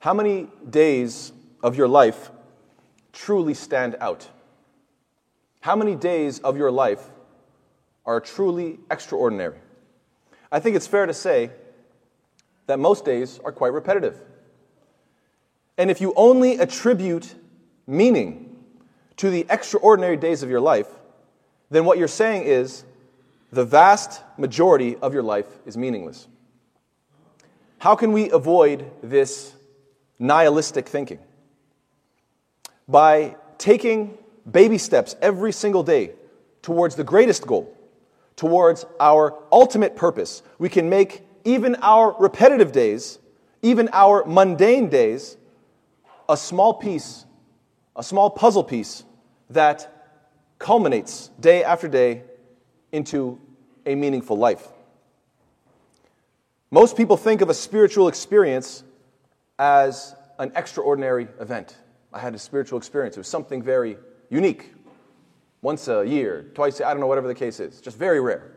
How many days of your life truly stand out? How many days of your life are truly extraordinary? I think it's fair to say that most days are quite repetitive. And if you only attribute meaning to the extraordinary days of your life, then what you're saying is the vast majority of your life is meaningless. How can we avoid this nihilistic thinking? By taking baby steps every single day towards the greatest goal, towards our ultimate purpose, we can make even our repetitive days, even our mundane days, a small piece, a small puzzle piece that culminates day after day into a meaningful life. Most people think of a spiritual experience as an extraordinary event. I had a spiritual experience. It was something very unique. Once a year, twice, I don't know, whatever the case is. Just very rare.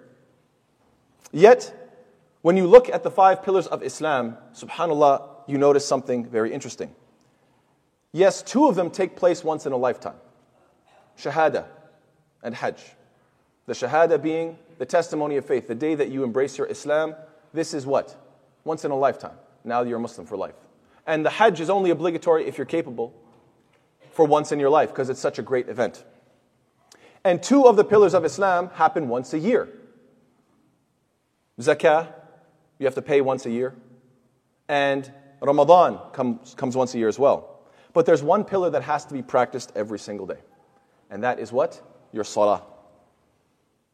Yet, when you look at the five pillars of Islam, subhanAllah, you notice something very interesting. Yes, two of them take place once in a lifetime Shahada and Hajj. The Shahada being the testimony of faith, the day that you embrace your Islam. This is what? Once in a lifetime. Now you're a Muslim for life. And the Hajj is only obligatory if you're capable for once in your life because it's such a great event. And two of the pillars of Islam happen once a year. Zakah, you have to pay once a year. And Ramadan comes, comes once a year as well. But there's one pillar that has to be practiced every single day. And that is what? Your salah.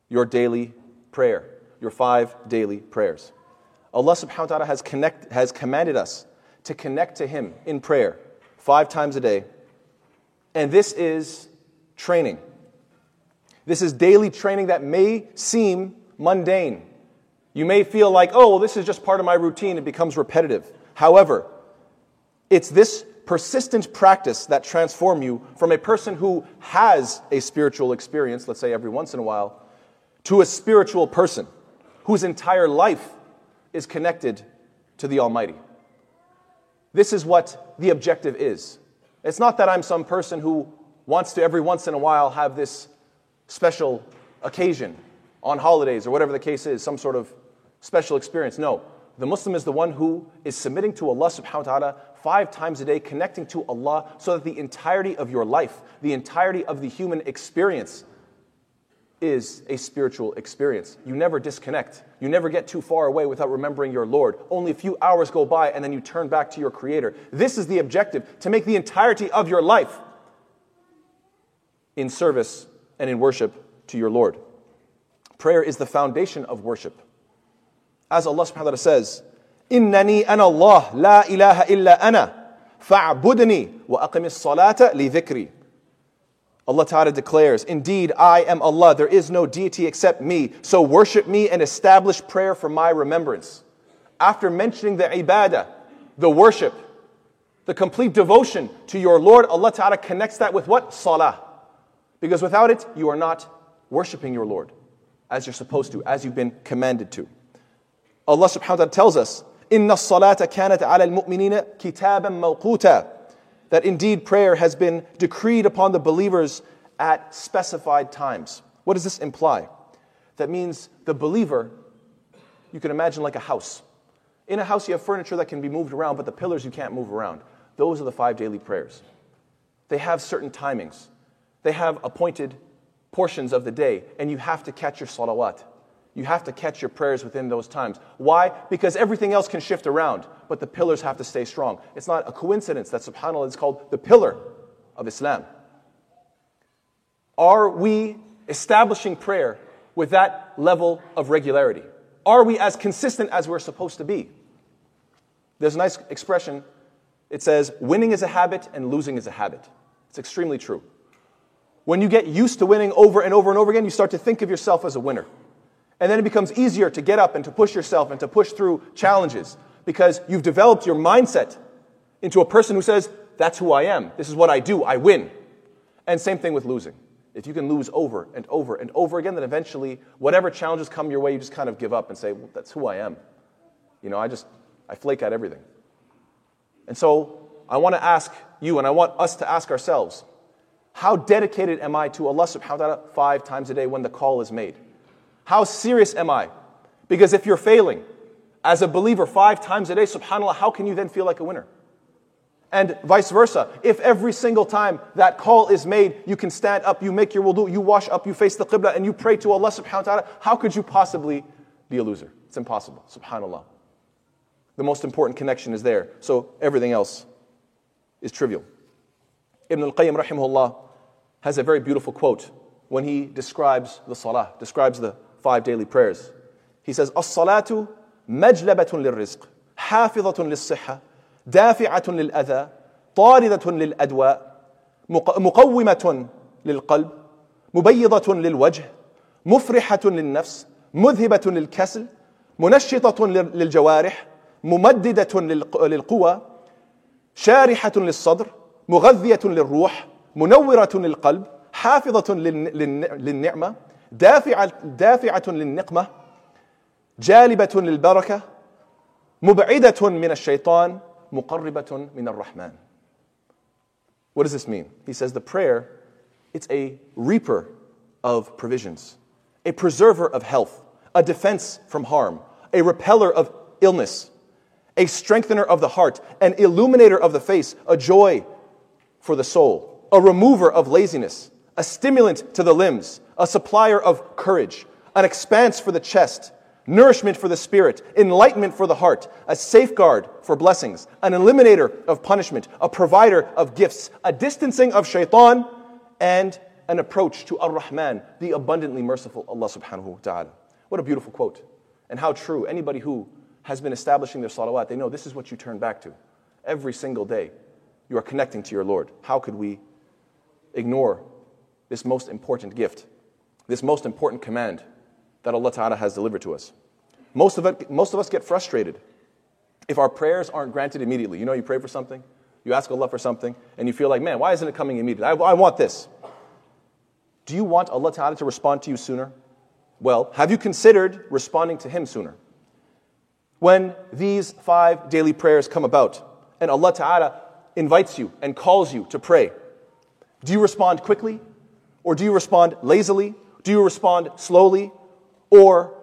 Your daily prayer. Your five daily prayers. Allah subhanahu wa ta'ala has, connect, has commanded us to connect to Him in prayer five times a day. And this is training. This is daily training that may seem mundane. You may feel like, oh, well, this is just part of my routine. It becomes repetitive. However, it's this persistent practice that transform you from a person who has a spiritual experience, let's say every once in a while, to a spiritual person whose entire life is connected to the Almighty. This is what the objective is. It's not that I'm some person who wants to every once in a while have this special occasion on holidays or whatever the case is, some sort of special experience. No. The Muslim is the one who is submitting to Allah subhanahu wa ta'ala five times a day, connecting to Allah so that the entirety of your life, the entirety of the human experience, is a spiritual experience. You never disconnect. You never get too far away without remembering your Lord. Only a few hours go by and then you turn back to your Creator. This is the objective to make the entirety of your life in service and in worship to your Lord. Prayer is the foundation of worship. As Allah subhanahu wa ta'ala says, Innani ana Allah, la ilaha illa ana, fa'budni wa aqimis salata li dhikri. Allah Ta'ala declares, Indeed, I am Allah. There is no deity except me. So worship me and establish prayer for my remembrance. After mentioning the ibadah, the worship, the complete devotion to your Lord, Allah Ta'ala connects that with what? Salah. Because without it, you are not worshiping your Lord as you're supposed to, as you've been commanded to. Allah subhanahu wa ta'ala tells us, Inna salata kanat ala al-mu'minina kitaban that indeed prayer has been decreed upon the believers at specified times. What does this imply? That means the believer, you can imagine like a house. In a house, you have furniture that can be moved around, but the pillars you can't move around. Those are the five daily prayers. They have certain timings, they have appointed portions of the day, and you have to catch your salawat. You have to catch your prayers within those times. Why? Because everything else can shift around, but the pillars have to stay strong. It's not a coincidence that subhanAllah is called the pillar of Islam. Are we establishing prayer with that level of regularity? Are we as consistent as we're supposed to be? There's a nice expression. It says, winning is a habit and losing is a habit. It's extremely true. When you get used to winning over and over and over again, you start to think of yourself as a winner. And then it becomes easier to get up and to push yourself and to push through challenges because you've developed your mindset into a person who says, That's who I am. This is what I do. I win. And same thing with losing. If you can lose over and over and over again, then eventually, whatever challenges come your way, you just kind of give up and say, Well, that's who I am. You know, I just, I flake at everything. And so, I want to ask you and I want us to ask ourselves how dedicated am I to Allah subhanahu wa ta'ala five times a day when the call is made? How serious am I? Because if you're failing as a believer five times a day, subhanAllah, how can you then feel like a winner? And vice versa. If every single time that call is made, you can stand up, you make your wudu, you wash up, you face the qibla, and you pray to Allah subhanahu wa ta'ala, how could you possibly be a loser? It's impossible. Subhanallah. The most important connection is there. So everything else is trivial. Ibn al-Qayyim rahimahullah has a very beautiful quote when he describes the salah, describes the five daily prayers. He says, As-salatu majlabatun lil-rizq, hafizatun lil-sihha, dafi'atun lil-adha, طاردة للأدواء مقومة للقلب مبيضة للوجه مفرحة للنفس مذهبة للكسل منشطة للجوارح ممددة للقوى شارحة للصدر مغذية للروح منورة للقلب حافظة للنعمة دافعة, دافعة للنقمة جالبة للبركة مبعدة من الشيطان مقربة من الرحمن What does this mean? He says the prayer, it's a reaper of provisions, a preserver of health, a defense from harm, a repeller of illness, a strengthener of the heart, an illuminator of the face, a joy for the soul, a remover of laziness, a stimulant to the limbs, a supplier of courage, an expanse for the chest, nourishment for the spirit, enlightenment for the heart, a safeguard for blessings, an eliminator of punishment, a provider of gifts, a distancing of shaitan, and an approach to Ar Rahman, the abundantly merciful Allah subhanahu wa ta'ala. What a beautiful quote. And how true. Anybody who has been establishing their salawat, they know this is what you turn back to. Every single day, you are connecting to your Lord. How could we ignore this most important gift, this most important command that Allah Ta'ala has delivered to us? Most of, it, most of us get frustrated if our prayers aren't granted immediately. You know, you pray for something, you ask Allah for something, and you feel like, man, why isn't it coming immediately? I, I want this. Do you want Allah Ta'ala to respond to you sooner? Well, have you considered responding to Him sooner? When these five daily prayers come about and Allah Ta'ala invites you and calls you to pray, do you respond quickly? Or do you respond lazily? Do you respond slowly? Or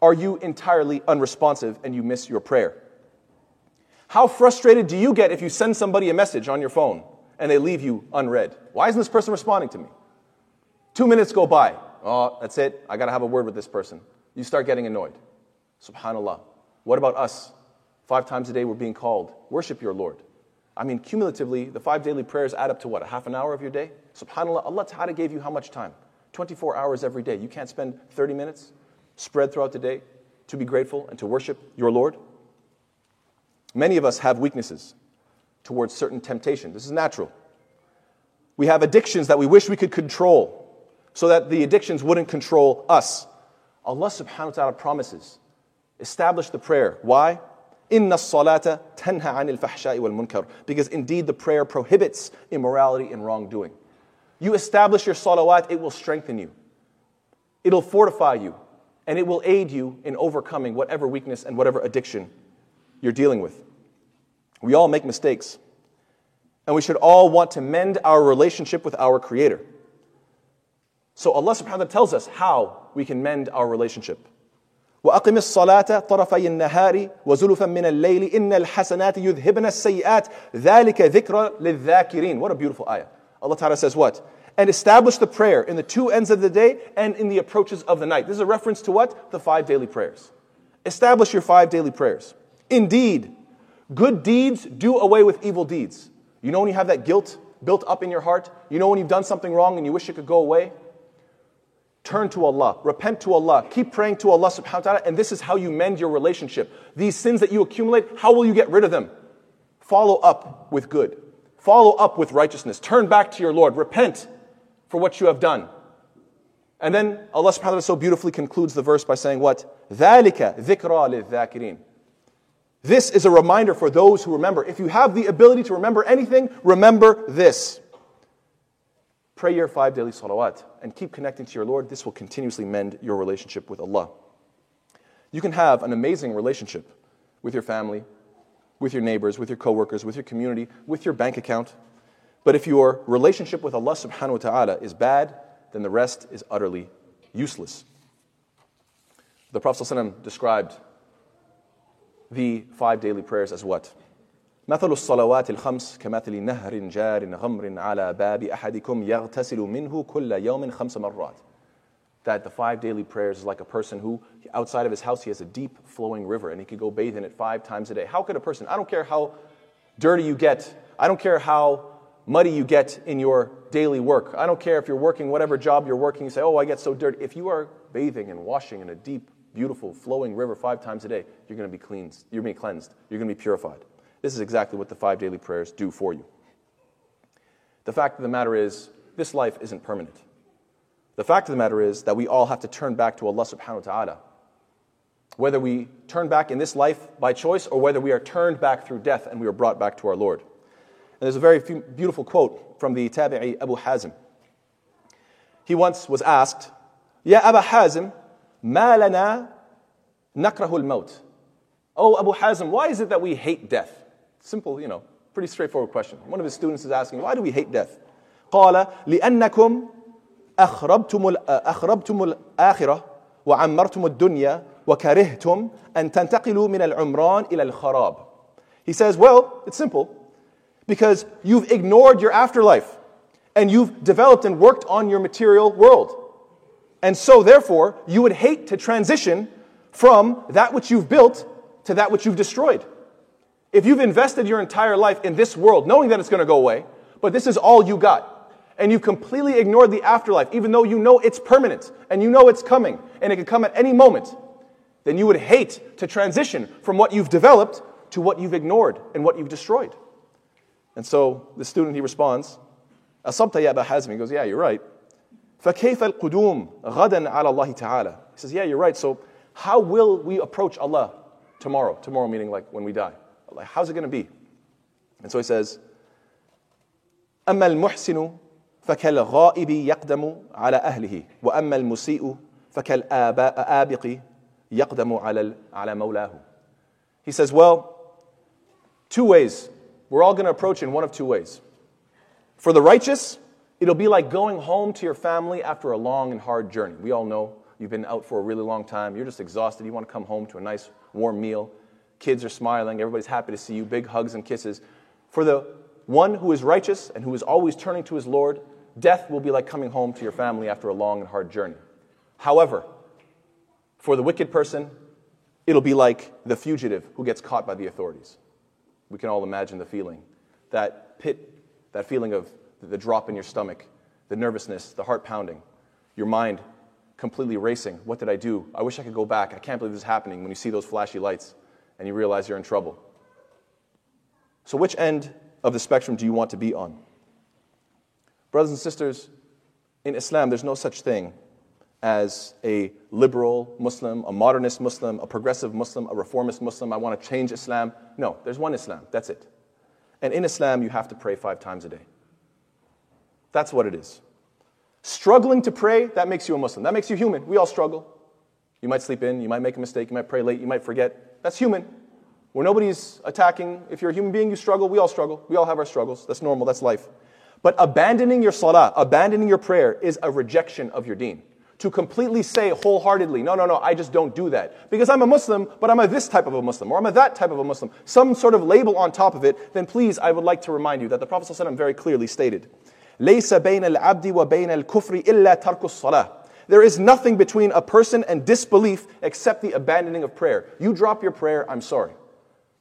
are you entirely unresponsive and you miss your prayer? How frustrated do you get if you send somebody a message on your phone and they leave you unread? Why isn't this person responding to me? Two minutes go by. Oh, that's it. I got to have a word with this person. You start getting annoyed. Subhanallah. What about us? Five times a day we're being called. Worship your Lord. I mean, cumulatively, the five daily prayers add up to what? A half an hour of your day? Subhanallah, Allah Ta'ala gave you how much time? 24 hours every day. You can't spend 30 minutes spread throughout the day to be grateful and to worship your Lord? Many of us have weaknesses towards certain temptation. This is natural. We have addictions that we wish we could control so that the addictions wouldn't control us. Allah subhanahu wa ta'ala promises, establish the prayer. Why? Inna salata tanha anil fahsha'i wal munkar. Because indeed the prayer prohibits immorality and wrongdoing. You establish your salawat, it will strengthen you. It'll fortify you. And it will aid you in overcoming whatever weakness and whatever addiction you're dealing with. We all make mistakes. And we should all want to mend our relationship with our Creator. So Allah subhanahu wa ta'ala tells us how we can mend our relationship. وأقم الصلاة طرفي النهار وزلفا من الليل إن الحسنات يذهبن السيئات ذلك ذكرى للذاكرين What a beautiful ayah. Allah Ta'ala says what? And establish the prayer in the two ends of the day and in the approaches of the night. This is a reference to what? The five daily prayers. Establish your five daily prayers. Indeed, good deeds do away with evil deeds. You know when you have that guilt built up in your heart? You know when you've done something wrong and you wish it could go away? Turn to Allah, repent to Allah, keep praying to Allah subhanahu wa ta'ala, and this is how you mend your relationship. These sins that you accumulate, how will you get rid of them? Follow up with good. Follow up with righteousness. Turn back to your Lord. Repent for what you have done. And then Allah subhanahu wa ta'ala so beautifully concludes the verse by saying what? ذَلِكَ ذِكْرَى لِلذَّاكِرِينَ This is a reminder for those who remember. If you have the ability to remember anything, remember this. Pray your five daily salawat and keep connecting to your Lord. This will continuously mend your relationship with Allah. You can have an amazing relationship with your family, with your neighbors, with your coworkers, with your community, with your bank account. But if your relationship with Allah subhanahu wa ta'ala is bad, then the rest is utterly useless. The Prophet ﷺ described the five daily prayers as what? مثل الصلوات الخمس كمثل نهر جار غمر على باب أحدكم يغتسل منه كل يوم خمس مرات. that the five daily prayers is like a person who, outside of his house, he has a deep flowing river and he could go bathe in it five times a day. How could a person, I don't care how dirty you get, I don't care how muddy you get in your daily work, I don't care if you're working whatever job you're working, you say, oh, I get so dirty. If you are bathing and washing in a deep, beautiful, flowing river five times a day, you're going to be cleansed. You're being cleansed. You're going to be purified. This is exactly what the five daily prayers do for you. The fact of the matter is, this life isn't permanent. The fact of the matter is that we all have to turn back to Allah subhanahu wa ta'ala. Whether we turn back in this life by choice or whether we are turned back through death and we are brought back to our Lord. And there's a very beautiful quote from the Tabi'i Abu Hazim. He once was asked, Ya Abu Hazim, ma lana nakrahul maut. Oh, Abu Hazim, why is it that we hate death? Simple, you know, pretty straightforward question. One of his students is asking, why do we hate death? قال لأنكم أخربتم أخربتم الآخرة وعمرتم الدنيا وكرهتم أن تنتقلوا من العمران إلى الخراب. He says, well, it's simple. Because you've ignored your afterlife and you've developed and worked on your material world. And so, therefore, you would hate to transition from that which you've built to that which you've destroyed. If you've invested your entire life in this world, knowing that it's going to go away, but this is all you got, and you've completely ignored the afterlife, even though you know it's permanent and you know it's coming and it can come at any moment, then you would hate to transition from what you've developed to what you've ignored and what you've destroyed. And so the student, he responds, أصبت يا أبا حازم. He goes, yeah, you're right. فكيف القدوم غدا على الله تعالى. He says, yeah, you're right. So how will we approach Allah tomorrow? Tomorrow meaning like when we die. Like, how's it going to be? And so he says, أما المحسن فكالغائب يقدم على أهله وأما المسيء فكالآبق يقدم على على مولاه. He says, well, two ways. We're all going to approach in one of two ways. For the righteous, it'll be like going home to your family after a long and hard journey. We all know you've been out for a really long time. You're just exhausted. You want to come home to a nice warm meal. Kids are smiling. Everybody's happy to see you. Big hugs and kisses. For the one who is righteous and who is always turning to his Lord, death will be like coming home to your family after a long and hard journey. However, for the wicked person, it'll be like the fugitive who gets caught by the authorities. We can all imagine the feeling. That pit, that feeling of the drop in your stomach, the nervousness, the heart pounding, your mind completely racing. What did I do? I wish I could go back. I can't believe this is happening when you see those flashy lights and you realize you're in trouble. So, which end of the spectrum do you want to be on? Brothers and sisters, in Islam, there's no such thing as a liberal Muslim, a modernist Muslim, a progressive Muslim, a reformist Muslim. I want to change Islam. No, there's one Islam. That's it. And in Islam, you have to pray five times a day. That's what it is. Struggling to pray, that makes you a Muslim. That makes you human. We all struggle. You might sleep in, you might make a mistake, you might pray late, you might forget. That's human. Where nobody's attacking, if you're a human being, you struggle, we all struggle. We all have our struggles. That's normal, that's life. But abandoning your salah, abandoning your prayer, is a rejection of your deen. To completely say wholeheartedly, no, no, no, I just don't do that. Because I'm a Muslim, but I'm a this type of a Muslim, or I'm a that type of a Muslim, some sort of label on top of it, then please, I would like to remind you that the Prophet ﷺ very clearly stated, لَيْسَ بَيْنَ الْعَبْدِ وَبَيْنَ الْكُفْرِ إِلَّا تَرْكُ الصَّلَاةِ there is nothing between a person and disbelief except the abandoning of prayer. You drop your prayer, I'm sorry.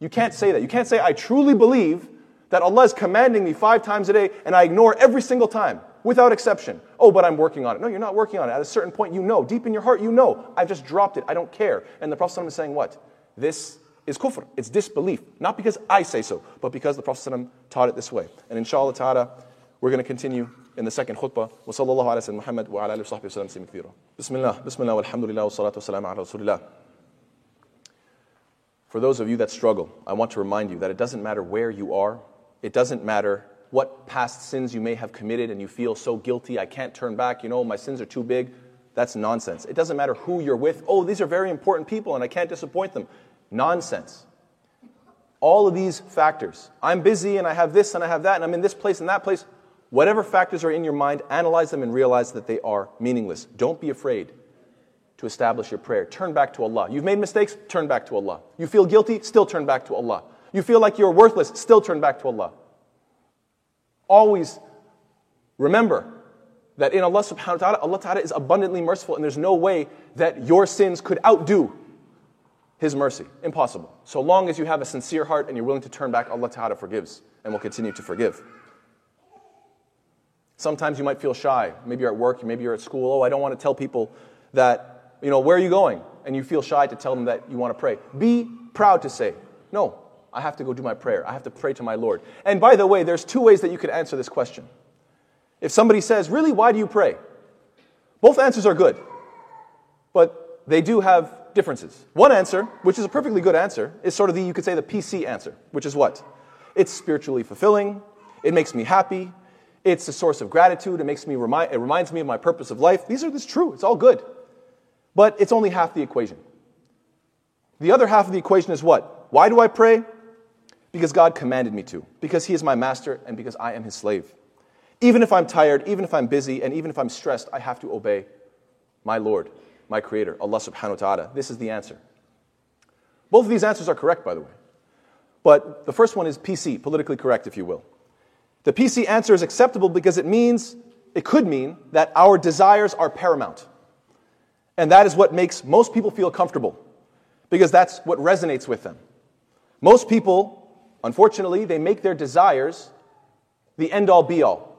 You can't say that. You can't say, I truly believe that Allah is commanding me five times a day and I ignore every single time without exception. Oh, but I'm working on it. No, you're not working on it. At a certain point, you know, deep in your heart, you know, I've just dropped it. I don't care. And the Prophet is saying what? This is kufr. It's disbelief. Not because I say so, but because the Prophet taught it this way. And inshallah ta'ala, we're going to continue in the second khutbah. Wa sallallahu ala sallam Muhammad wa ala wa sahbihi. Bismillah, bismillah, walhamdulillah, wa salatu wa salam ala rasulillah. For those of you that struggle, I want to remind you that it doesn't matter where you are it doesn't matter what past sins you may have committed and you feel so guilty, I can't turn back, you know, my sins are too big. That's nonsense. It doesn't matter who you're with. Oh, these are very important people and I can't disappoint them. Nonsense. all of these factors. I'm busy and I have this and I have that and I'm in this place and that place. Whatever factors are in your mind, analyze them and realize that they are meaningless. Don't be afraid to establish your prayer. Turn back to Allah. You've made mistakes, turn back to Allah. You feel guilty, still turn back to Allah. You feel like you're worthless, still turn back to Allah. Always remember that in Allah subhanahu wa ta'ala, Allah ta'ala is abundantly merciful and there's no way that your sins could outdo His mercy. Impossible. So long as you have a sincere heart and you're willing to turn back, Allah ta'ala forgives and will continue to forgive. Sometimes you might feel shy. Maybe you're at work, maybe you're at school. Oh, I don't want to tell people that, you know, where are you going? And you feel shy to tell them that you want to pray. Be proud to say, no, I have to go do my prayer. I have to pray to my Lord. And by the way, there's two ways that you could answer this question. If somebody says, really, why do you pray? Both answers are good, but they do have differences. One answer, which is a perfectly good answer, is sort of the, you could say, the PC answer, which is what? It's spiritually fulfilling. It makes me happy. It's a source of gratitude. It makes me remind, it reminds me of my purpose of life. These are this true. It's all good. But it's only half the equation. The other half of the equation is what? Why do I pray? Because God commanded me to. Because He is my master and because I am His slave. Even if I'm tired, even if I'm busy, and even if I'm stressed, I have to obey my Lord, my Creator, Allah subhanahu wa ta'ala. This is the answer. Both of these answers are correct, by the way. But the first one is PC, politically correct, if you will. The PC answer is acceptable because it means, it could mean, that our desires are paramount. And that is what makes most people feel comfortable, because that's what resonates with them. Most people, unfortunately, they make their desires the end all be all,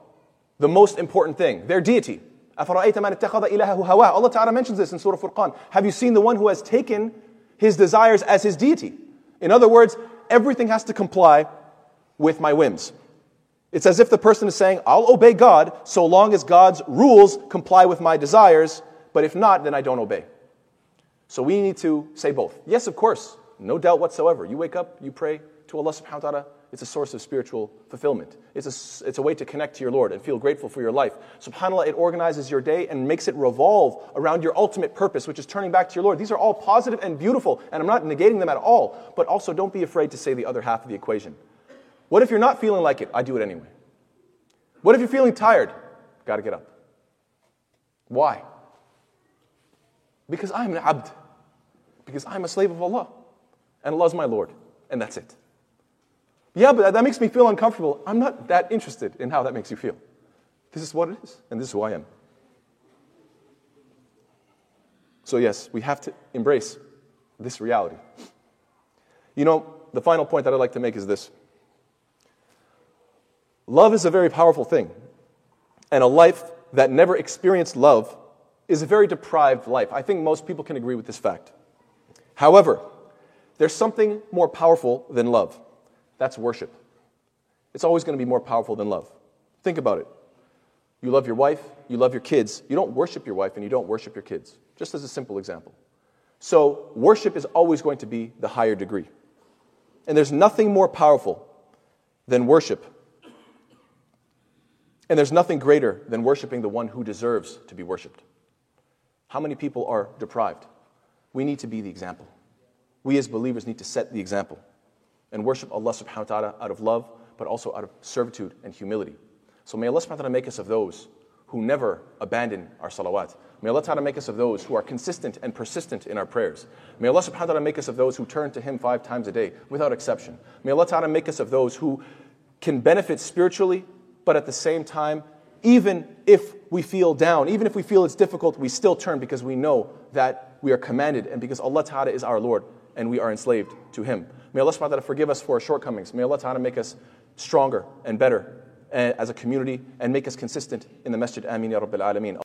the most important thing, their deity. Allah Ta'ala mentions this in Surah Furqan. Have you seen the one who has taken his desires as his deity? In other words, everything has to comply with my whims. It's as if the person is saying, I'll obey God so long as God's rules comply with my desires, but if not, then I don't obey. So we need to say both. Yes, of course, no doubt whatsoever. You wake up, you pray to Allah subhanahu wa ta'ala, it's a source of spiritual fulfillment. It's a, it's a way to connect to your Lord and feel grateful for your life. SubhanAllah, it organizes your day and makes it revolve around your ultimate purpose, which is turning back to your Lord. These are all positive and beautiful, and I'm not negating them at all, but also don't be afraid to say the other half of the equation. What if you're not feeling like it? I do it anyway. What if you're feeling tired? Got to get up. Why? Because I'm an abd. Because I'm a slave of Allah. And Allah's my Lord. And that's it. Yeah, but that makes me feel uncomfortable. I'm not that interested in how that makes you feel. This is what it is, and this is who I am. So, yes, we have to embrace this reality. You know, the final point that I'd like to make is this. Love is a very powerful thing. And a life that never experienced love is a very deprived life. I think most people can agree with this fact. However, there's something more powerful than love. That's worship. It's always going to be more powerful than love. Think about it. You love your wife, you love your kids. You don't worship your wife and you don't worship your kids. Just as a simple example. So, worship is always going to be the higher degree. And there's nothing more powerful than worship and there's nothing greater than worshiping the one who deserves to be worshiped. How many people are deprived? We need to be the example. We as believers need to set the example and worship Allah subhanahu wa ta'ala out of love, but also out of servitude and humility. So may Allah subhanahu wa ta'ala make us of those who never abandon our salawat. May Allah ta'ala make us of those who are consistent and persistent in our prayers. May Allah subhanahu wa ta'ala make us of those who turn to Him five times a day without exception. May Allah ta'ala make us of those who can benefit spiritually but at the same time, even if we feel down, even if we feel it's difficult, we still turn because we know that we are commanded and because Allah Ta'ala is our Lord and we are enslaved to Him. May Allah subhanahu wa ta'ala forgive us for our shortcomings. May Allah Ta'ala make us stronger and better eh, as a community and make us consistent in the Masjid. Ameen Ya Rabbil Alameen.